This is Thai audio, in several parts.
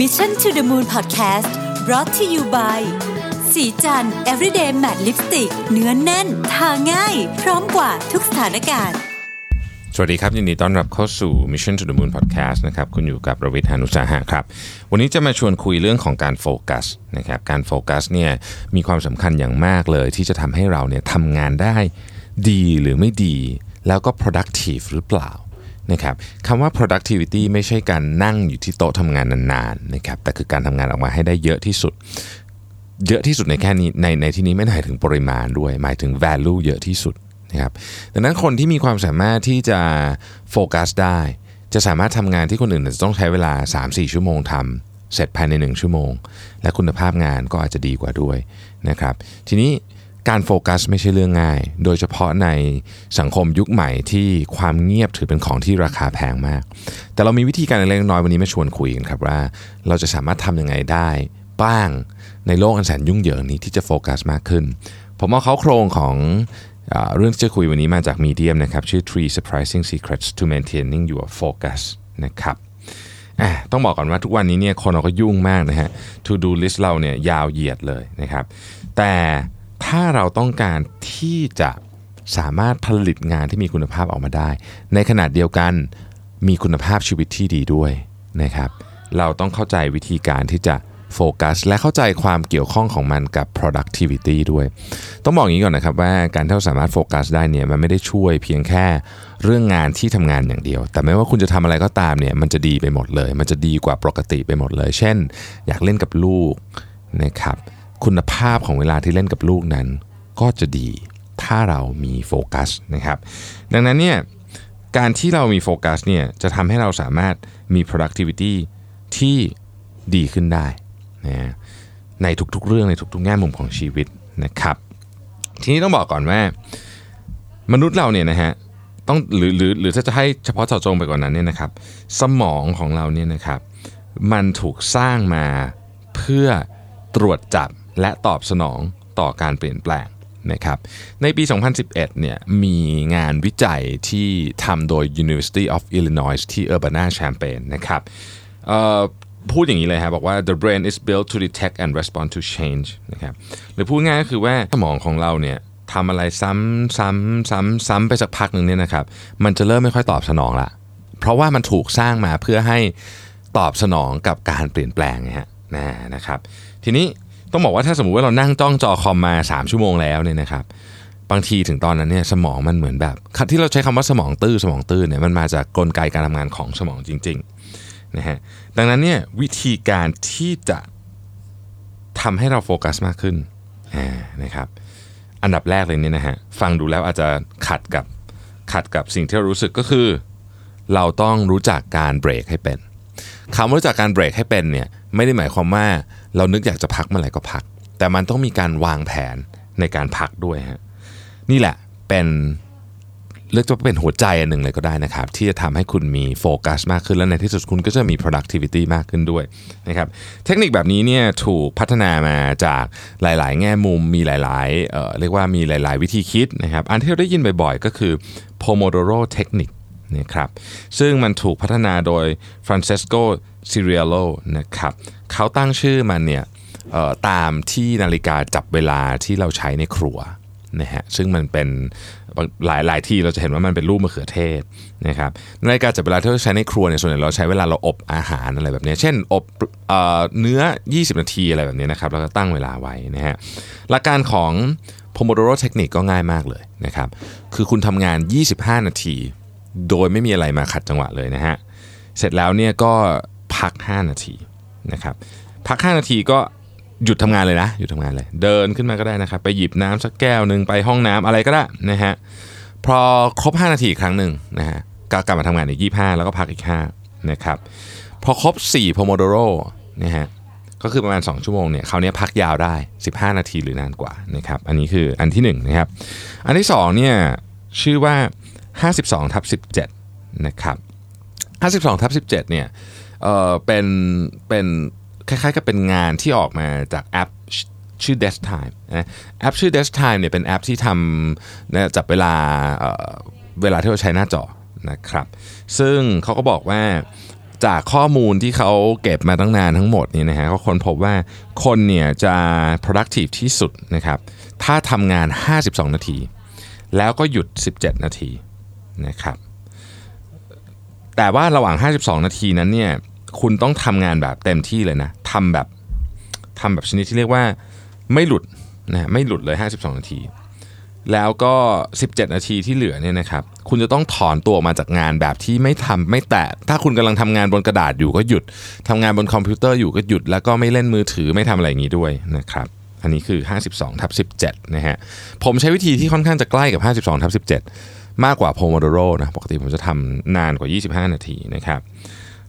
Mission to the Moon Podcast brought to you by สีจัน everyday matte lipstick เนื้อนแน่น ทาง่าย พร้อมกว่าทุกสถานการณ์ สวัสดีครับ ยินดีต้อนรับเข้าสู่ Mission to the Moon Podcast นะครับ คุณอยู่กับรวิทยานุสาหะครับ วันนี้จะมาชวนคุยเรื่องของการโฟกัสนะครับ การโฟกัสเนี่ยมีความสำคัญอย่างมากเลย ที่จะทำให้เราเนี่ยทำงานได้ดีหรือไม่ดี แล้วก็ productive หรือเปล่า นะครับคำว่า productivity ไม่ใช่การนั่งอยู่ที่โต๊ะทำงานนานๆนะครับแต่คือการทำงานออกมาให้ได้เยอะที่สุด เยอะที่สุดในแค่นี้ในในที่นี้ไม่หมายถึงปริมาณด้วย หมายถึง value เยอะที่สุดนะครับดังนั้นคนที่มีความสามารถที่จะโฟกัสได้ จะสามารถทำงานที่คนอื่นจจะต้องใช้เวลา 3-4 ชั่วโมงทำเสร็จภายใน 1 ชั่วโมง และคุณภาพงานก็อาจจะดีกว่าด้วยนะครับทีนี้ การโฟกัสไม่ใช่เรื่องง่าย โดยเฉพาะในสังคมยุคใหม่ที่ความเงียบถือเป็นของที่ราคาแพงมาก แต่เรามีวิธีการเล็กน้อยวันนี้มาชวนคุยกันครับว่า เราจะสามารถทำยังไงได้บ้างในโลกอันแสนยุ่งเหยิงนี้ที่จะโฟกัสมากขึ้น ผมเอาเขาโครงของเอเรื่องที่จะคุยวันนี้มาจากมีเดียมนะครับชื่อ Three Surprising Secrets to Maintaining Your Focus นะครับต้องบอกก่อนว่าทุกวันนี้เนี่ยคนเราก็ยุ่งมากนะฮะ To do list เราเนี่ยยาวเหยียดเลยนะครับ แต่ ถ้าเราต้องการที่จะสามารถผลิตงานที่มีคุณภาพออกมาได้ ในขณะเดียวกันมีคุณภาพชีวิตที่ดีด้วยนะครับ เราต้องเข้าใจวิธีการที่จะโฟกัสและเข้าใจความเกี่ยวข้องของมันกับ productivity ด้วย ต้องบอกอย่างนี้ก่อนนะครับว่าการที่เราสามารถโฟกัสได้เนี่ยมันไม่ได้ช่วยเพียงแค่เรื่องงานที่ทำงานอย่างเดียว แต่ไม่ว่าคุณจะทำอะไรก็ตามเนี่ยมันจะดีไปหมดเลย มันจะดีกว่าปกติไปหมดเลย เช่น อยากเล่นกับลูกนะครับ คุณภาพของเวลาที่เล่นกับลูกนั้น ก็จะดีถ้าเรามีโฟกัสนะครับ ดังนั้นเนี่ยการที่เรามีโฟกัสเนี่ยจะทำให้เราสามารถมี productivity ที่ดีขึ้นได้นะในทุกๆเรื่องในทุกๆแง่มุมของชีวิตนะครับ ทีนี้ต้องบอกก่อนว่ามนุษย์เราเนี่ยนะฮะต้องหรือหรือหรือถ้าจะให้เฉพาะเจาะจงไปกว่านนั้นเนี่ยนะครับ สมองของเราเนี่ยนะครับ มันถูกสร้างมาเพื่อตรวจจับ และตอบสนองต่อการเปลี่ยนแปลงนะครับในปี 2011 เนี่ยมีงานวิจัยที่ทำโดย University of Illinois ที่ Urbana-Champaign นะครับพูดอย่างนี้เลยครับบอกว่า the brain is built to detect and respond to change นะครับหรือพูดง่ายก็คือว่าสมองของเราเนี่ยทำอะไรซ้ำซ้ำซ้ำซ้ำไปสักพักหนึ่งเนี่ยนะครับมันจะเริ่มไม่ค่อยตอบสนองละเพราะว่ามันถูกสร้างมาเพื่อให้ตอบสนองกับการเปลี่ยนแปลงนะฮะนะครับทีนี้ ต้องบอกว่าถ้าสมมติว่าเรานั่งจ้องจอคอมมา 3 ชั่วโมงแล้วเนี่ยนะครับบางทีถึงตอนนั้นเนี่ยสมองมันเหมือนแบบที่เราใช้คำว่าสมองตื้อสมองตื้อเนี่ยมันมาจากกลไกการทำงานของสมองจริงๆนะฮะดังนั้นเนี่ยวิธีการที่จะทำให้เราโฟกัสมากขึ้นนะครับอันดับแรกเลยเนี่ยนะฮะฟังดูแล้วอาจจะขัดกับขัดกับสิ่งที่เรารู้สึกก็คือ เราต้องรู้จักการเบรกให้เป็นคำว่ารู้จักการเบรกให้เป็นเนี่ยไม่ได้หมายความว่า เรานึกอยากจะพักเมื่อไหร่ก็พัก แต่มันต้องมีการวางแผนในการพักด้วยฮะนี่แหละเป็นเรียกว่าเป็นหัวใจอันหนึ่งเลยก็ได้นะครับ ที่จะทำให้คุณมีโฟกัสมากขึ้น และในที่สุดคุณก็จะมี productivity มากขึ้นด้วยนะครับเทคนิคแบบนี้เนี่ยถูกพัฒนามาจากหลาย ๆ แง่มุมมีหลายๆเเรียกว่ามีหลาย ๆ วิธีคิดนะครับอันที่เราได้ยินบ่อย ๆ ก็คือ Pomodoro Technique นะครับซึ่งมันถูกพัฒนาโดย Francesco Ciriello นะครับเขาตั้งชื่อมันเนี่ยตามที่นาฬิกาจับเวลาที่เราใช้ในครัวนะฮะซึ่งมันเป็นหลายหลายที่เราจะเห็นว่ามันเป็นรูปมะเขือเทศนะครับนาฬิกาจับเวลาที่เราใช้ในครัวเนี่ยส่วนใหญ่เราใช้เวลาเราอบอาหารอะไรแบบนี้เช่นอบเอ่อเนื้อ 20 นาทีอะไรแบบนี้นะครับแล้วก็ตั้งเวลาไว้นะฮะหลักการของ Pomodoro Technique ก็ง่ายมากเลยนะครับคือคุณทำงาน 25 นาที โดยไม่มีอะไรมาขัดจังหวะเลยนะฮะเสร็จแล้วเนี่ยก็ พัก 5 นาทีนะครับพัก 5 นาทีก็หยุดทำงานเลยนะหยุดทำงานเลย เดินขึ้นมาก็ได้นะครับ ไปหยิบน้ำสักแก้วหนึ่งไปห้องน้ำอะไรก็ได้นะฮะพอครบ 5 นาทีอีกครั้งหนึ่งนะฮะก็กลับมาทำงานอีก 25 แล้วก็พักอีก5นะครับพอครบ4 Pomodoro นะฮะก็คือประมาณ 2 ชั่วโมงเนี่ยคราวนี้พักยาวได้ 15 นาทีหรือนานกว่านะครับอันนี้คืออันที่1นะครับอันที่2เนี่ยชื่อว่า 52ทับ17นะครับ52ทับ17เนี่ย เออเป็นเป็นคล้ายๆกับเป็นงานที่ออกมาจากแอปชื่อ Desk Time นะแอปชื่อ Desk Time เนี่ยเป็นแอปที่ทำนะจับเวลาเเวลาที่เราใช้หน้าจอนะครับซึ่งเขาก็บอกว่าจากข้อมูลที่เขาเก็บมาตั้งนานทั้งหมดนี่นะฮะก็ค้นพบว่าคนเนี่ยจะ productive ที่สุดนะครับถ้าทำงาน 52 นาที แล้วก็หยุด 17 นาทีนะครับ แต่ว่าระหว่าง 52 นาทีนั้นเนี่ยคุณต้องทำงานแบบเต็มที่เลยนะทำแบบทำแบบชนิดที่เรียกว่าไม่หลุดนะไม่หลุดเลย 52 นาที แล้วก็ 17 นาทีที่เหลือเนี่ยนะครับคุณจะต้องถอนตัวออกมาจากงานแบบที่ไม่ทำไม่แตะ ถ้าคุณกำลังทำงานบนกระดาษอยู่ก็หยุดทำงานบนคอมพิวเตอร์อยู่ก็หยุด แล้วก็ไม่เล่นมือถือไม่ทำอะไรอย่างนี้ด้วยนะครับ อันนี้คือ 52ทับ17นะฮะผมใช้วิธีที่ค่อนข้างจะใกล้กับ 52ทับ17 มากกว่า Pomodoro นะปกติผมจะทำนานกว่า 25 นาทีนะครับ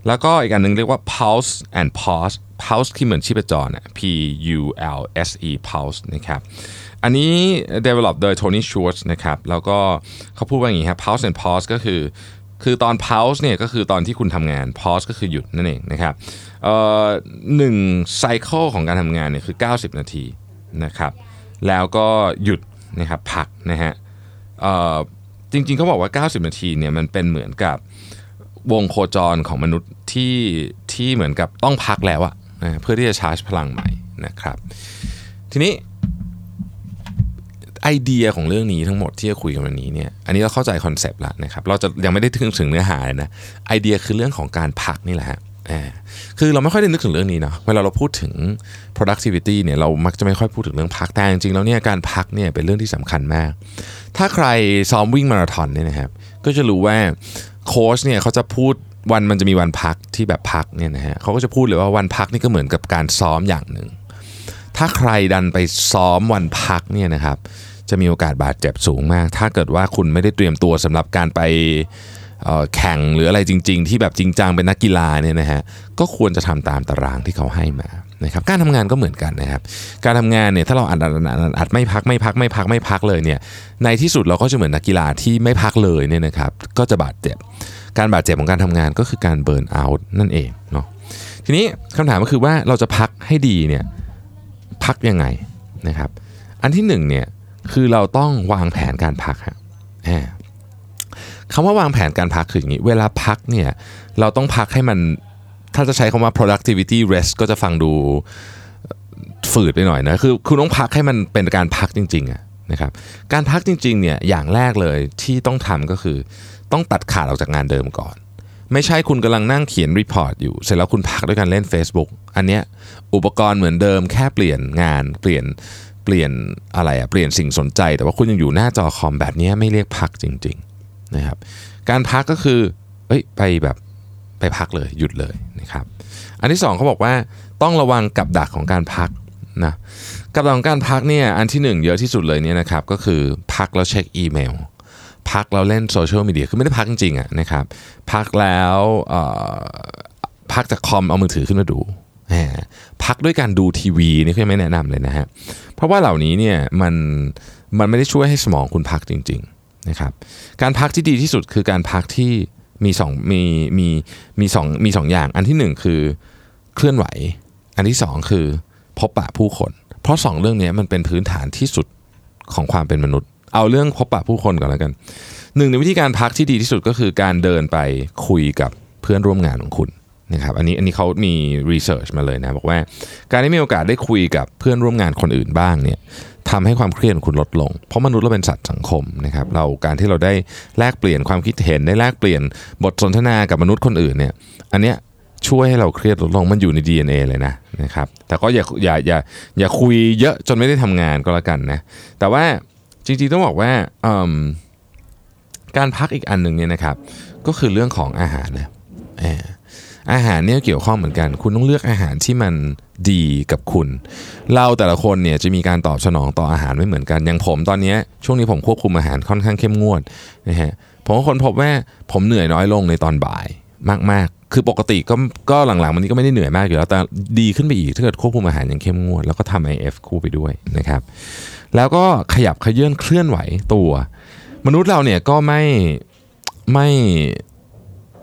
แล้วก็อีกอันหนึงเรียกว่า pulse and pause pulse ที่เหมือนชีพจรนะ P U L S E pulse นะครับอันนี้ develop โดย Tony Schwartz นะครับแล้วก็เขาพูดว่าอย่างนี้ครับ pulse and pause ก็คือคือตอน pause เนี่ยก็คือตอนที่คุณทำงาน pause ก็คือหยุดนั่นเองนะครับเอ่อหนึ่ง cycle ของการทำงานเนี่ยคือ 90 นาที นะครับ แล้วก็หยุดนะครับพักนะฮะจริงๆเขาบอกว่า 90 นาทีเนี่ยมันเป็นเหมือนกับวงโคจรของมนุษย์ที่ที่เหมือนกับต้องพักแล้วอะนะเพื่อที่จะชาร์จพลังใหม่นะครับ ทีนี้ไอเดียของเรื่องนี้ทั้งหมดที่จะคุยกันวันนี้เนี่ย อันนี้เราเข้าใจ concept แล้วนะครับ เราจะยังไม่ได้ถึงถึงเนื้อหาเลยนะ ไอเดียคือเรื่องของการพักนี่แหละฮะ คือเราไม่ค่อยได้นึกถึงเรื่องนี้เนาะเวลาเราพูดถึง productivity เนี่ยเรามักจะไม่ค่อยพูดถึงเรื่องพักแต่จริงๆแล้วเนี่ยการพักเนี่ยเป็นเรื่องที่สำคัญมาก ถ้าใครซ้อมวิ่งมาราธอนเนี่ยนะครับก็จะรู้ว่าโค้ชเนี่ยเขาจะพูดวันมันจะมีวันพักที่แบบพักเนี่ยนะฮะเขาก็จะพูดเลยว่าวันพักนี่ก็เหมือนกับการซ้อมอย่างหนึ่ง ถ้าใครดันไปซ้อมวันพักเนี่ยนะครับจะมีโอกาสบาดเจ็บสูงมาก ถ้าเกิดว่าคุณไม่ได้เตรียมตัวสำหรับการไป แข่งหรืออะไรจริง ๆ ที่แบบจริงจังเป็นนักกีฬาเนี่ยนะฮะก็ควรจะทำตามตารางที่เขาให้มานะครับการทำงานก็เหมือนกันนะครับ การทำงานเนี่ยถ้าเราอัดอัดอัดอัดอดไม่พักไม่พักไม่พักไม่พักเลยเนี่ยในที่สุดเราก็จะเหมือนนักกีฬาที่ไม่พักเลยเนี่ยนะครับก็จะบาดเจ็บ การบาดเจ็บของการทำงานก็คือการเบิร์นเอาท์นั่นเองเนาะทีนี้คำถามก็คือว่าเราจะพักให้ดีเนี่ยพักยังไงนะครับ อันที่หนึ่งเนี่ยคือเราต้องวางแผนการพักฮะ คำว่าวางแผนการพักคืออย่างนี้ เวลาพักเนี่ยเราต้องพักให้มันถ้าจะใช้คำว่า productivity rest ก็จะฟังดูฝืดไปหน่อยนะคือคุณต้องพักให้มันเป็นการพักจริงๆอะนะครับการพักจริงๆเนี่ยอย่างแรกเลยที่ต้องทำก็คือ ต้องตัดขาดออกจากงานเดิมก่อน ไม่ใช่คุณกำลังนั่งเขียนรีพอร์ตอยู่ เสร็จแล้วคุณพักด้วยการเล่น Facebook อันเนี้ยอุปกรณ์เหมือนเดิมแค่เปลี่ยนงานเปลี่ยนเปลี่ยนอะไรอะเปลี่ยนสิ่งสนใจ แต่ว่าคุณยังอยู่หน้าจอคอมแบบนี้ไม่เรียกพักจริง ๆ นะครับการพักก็คือเอ้ยไปแบบไปพักเลยหยุดเลยนะครับอันที่สองเขาบอกว่าต้องระวังกับดักของการพักนะกับดักของการพักเนี่ยอันที่หนึ่งเยอะที่สุดเลยเนี่ยนะครับก็คือพักแล้วเช็คอีเมลพักแล้วเล่นโซเชียลมีเดียคือไม่ได้พักจริงๆอะนะครับพักแล้วพักจากคอมเอามือถือขึ้นมาดูพักด้วยการดูทีวีนี่ก็ยังไม่แนะนำเลยนะฮะเพราะว่าเหล่านี้เนี่ยมันมันไม่ได้ช่วยให้สมองคุณพักจริง ๆ นะครับการพักที่ดีที่สุดคือการพักที่มีสองมีมีมีสองมีสองอย่าง อันที่หนึ่งคือเคลื่อนไหว อันที่สองคือพบปะผู้คน เพราะสองเรื่องนี้มันเป็นพื้นฐานที่สุดของความเป็นมนุษย์ เอาเรื่องพบปะผู้คนก่อนแล้วกันหนึ่งในวิธีการพักที่ดีที่สุดก็คือการเดินไปคุยกับเพื่อนร่วมงานของคุณ นะครับอันนี้อันนี้เขามีรีเสิร์ชมาเลยนะบอกว่า การได้มีโอกาสได้คุยกับเพื่อนร่วมงานคนอื่นบ้างเนี่ยทำให้ความเครียดของคุณลดลง เพราะมนุษย์เราเป็นสัตว์สังคมนะครับเราการที่เราได้แลกเปลี่ยนความคิดเห็นได้แลกเปลี่ยนบทสนทนากับมนุษย์คนอื่นเนี่ยอันเนี้ยช่วยให้เราเครียดลดลงมันอยู่ใน DNA เลยนะนะครับแต่ก็อย่าอย่าอย่าอย่าคุยเยอะจนไม่ได้ทำงานก็แล้วกันนะแต่ว่าจริงๆต้องบอกว่าการพักอีกอันหนึ่งเนี่ยนะครับก็คือเรื่องของอาหารนะ อาหารเนี่ยเกี่ยวข้องเหมือนกัน คุณต้องเลือกอาหารที่มันดีกับคุณ เราแต่ละคนเนี่ยจะมีการตอบสนองต่ออาหารไม่เหมือนกัน อย่างผมตอนนี้ช่วงนี้ผมควบคุมอาหารค่อนข้างเข้มงวดนะฮะ ผมก็คนพบว่าผมเหนื่อยน้อยลงในตอนบ่ายมาก ๆ คือปกติก็ก็หลังๆมันนี้ก็ไม่ได้เหนื่อยมากอยู่แล้ว แต่ดีขึ้นไปอีกถ้าเกิดควบคุมอาหารอย่างเข้มงวด แล้วก็ทำ IF คู่ไปด้วยนะครับ แล้วก็ขยับขยื่นเคลื่อนไหวตัว มนุษย์เราเนี่ยก็ไม่ไม่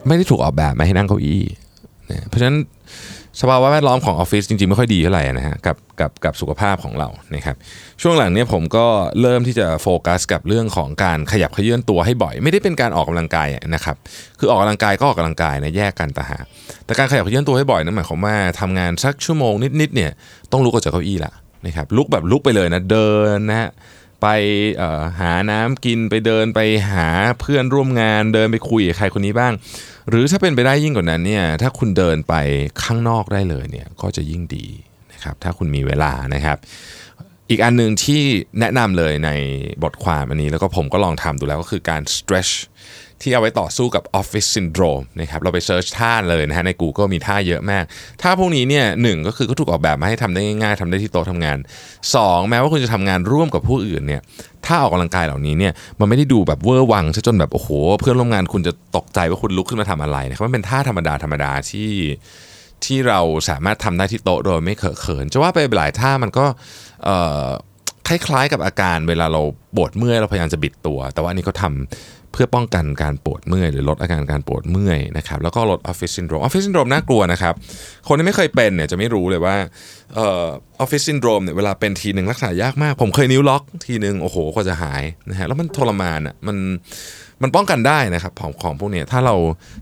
ไม่ได้ถูกออกแบบมาให้นั่งเก้าอี้ นะเพราะฉะนั้นสภาวะแวดล้อมของออฟฟิศจริงๆ ไม่ค่อยดีเท่าไหร่นะฮะกับกับกับสุขภาพของเรานะครับช่วงหลังเนี้ยผมก็เริ่มที่จะโฟกัสกับเรื่องของการขยับเขยื่อนตัวให้บ่อย ไม่ได้เป็นการออกกำลังกายนะครับคือออกกำลังกายก็ออกกำลังกายนะแยกกันต่หากแต่การขยับเขยื่อนตัวให้บ่อยนั่นหมายความว่าทำงานสักชั่วโมงนิดๆเนี่ยต้องลุกออกจากเก้าอี้ละนะครับลุกแบบลุกไปเลยนะเดินนะฮะ ไปหาน้ำกินไปเดินไปหาเพื่อนร่วมงานเดินไปคุยกับใครคนนี้บ้าง หรือถ้าเป็นไปได้ยิ่งกว่านั้นเนี่ยถ้าคุณเดินไปข้างนอกได้เลยเนี่ยก็จะยิ่งดีนะครับถ้าคุณมีเวลานะครับ อีกอันหนึ่งที่แนะนำเลยในบทความอันนี้แล้วก็ผมก็ลองทำดูแล้วก็คือการ stretch ที่เอาไว้ต่อสู้กับ Office Syndrome นะครับเราไปเซิร์ชท่าเลยนะฮะใน Google มีท่าเยอะมากท่าพวกนี้เนี่ยหนึ่งก็คือก็ถูกออกแบบมาให้ทำได้ง่ายๆทำได้ที่โต๊ะทำงาน 2 แม้ว่าคุณจะทำงานร่วมกับผู้อื่นเนี่ยถ้าออกกำลังกายเหล่านี้เนี่ยมันไม่ได้ดูแบบเวอร์วังซะจนแบบโอ้โห เพื่อนร่วมงานคุณจะตกใจว่าคุณลุกขึ้นมาทำอะไรนะครับมันเป็นท่าธรรมดาธรรมดาที่ที่เราสามารถทำได้ที่โต๊ะโดยไม่เคอะเขิน จะว่าไปหลายท่ามันก็เอ่อ คล้ายๆ กับอาการเวลาเราปวดเมื่อยเราพยายามจะบิดตัว แต่ว่าอันนี้ก็ทำเพื่อป้องกันการปวดเมื่อยหรือลดอาการการปวดเมื่อยนะครับแล้วก็ลดออฟฟิศซินโดรมออฟฟิศซินโดรมน่ากลัวนะครับคนที่ไม่เคยเป็นเนี่ยจะไม่รู้เลยว่าเออออฟฟิศซินโดรมเนี่ยเวลาเป็นทีหนึ่งรักษายากมาก ผมเคยนิ้วล็อกทีหนึ่งโอ้โหกว่าจะหายนะฮะแล้วมันทรมานอะมันมันป้องกันได้นะครับของของพวกเนี้ยถ้าเรา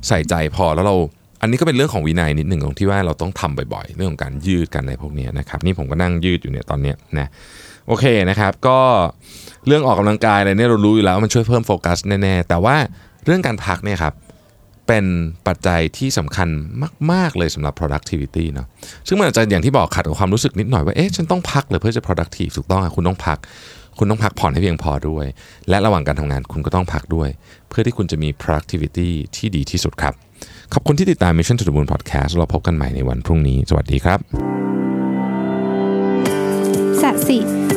ใส่ใจพอแล้วเราอันนี้ก็เป็นเรื่องของวินัยนิดหนึ่งของที่ว่าเราต้องทำบ่อยๆ เรื่องของการยืดกันในพวกเนี้ยนะครับนี่ผมก็นั่งยืดอยู่เนี่ยตอนเนี้ยนะ โอเคนะครับก็เรื่องออกกำลังกายอะไรเนี่ยเรารู้อยู่แล้วว่ามันช่วยเพิ่มโฟกัสแน่ๆแต่ว่าเรื่องการพักเนี่ยครับเป็นปัจจัยที่สำคัญมาก ๆ เลยสำหรับ productivity เนาะซึ่งมันอาจจะอย่างที่บอกขัดกับความรู้สึกนิดหน่อยว่าเอ๊ะฉันต้องพักเลยเพื่อจะ productive ถูกต้องคุณต้องพัก คุณต้องพักผ่อนให้เพียงพอด้วย และระหว่างการทำงานคุณก็ต้องพักด้วย เพื่อที่คุณจะมี productivity ที่ดีที่สุดครับ ขอบคุณที่ติดตาม Mission to the Moon Podcast เราพบกันใหม่ในวันพรุ่งนี้ สวัสดีครับ สัสิ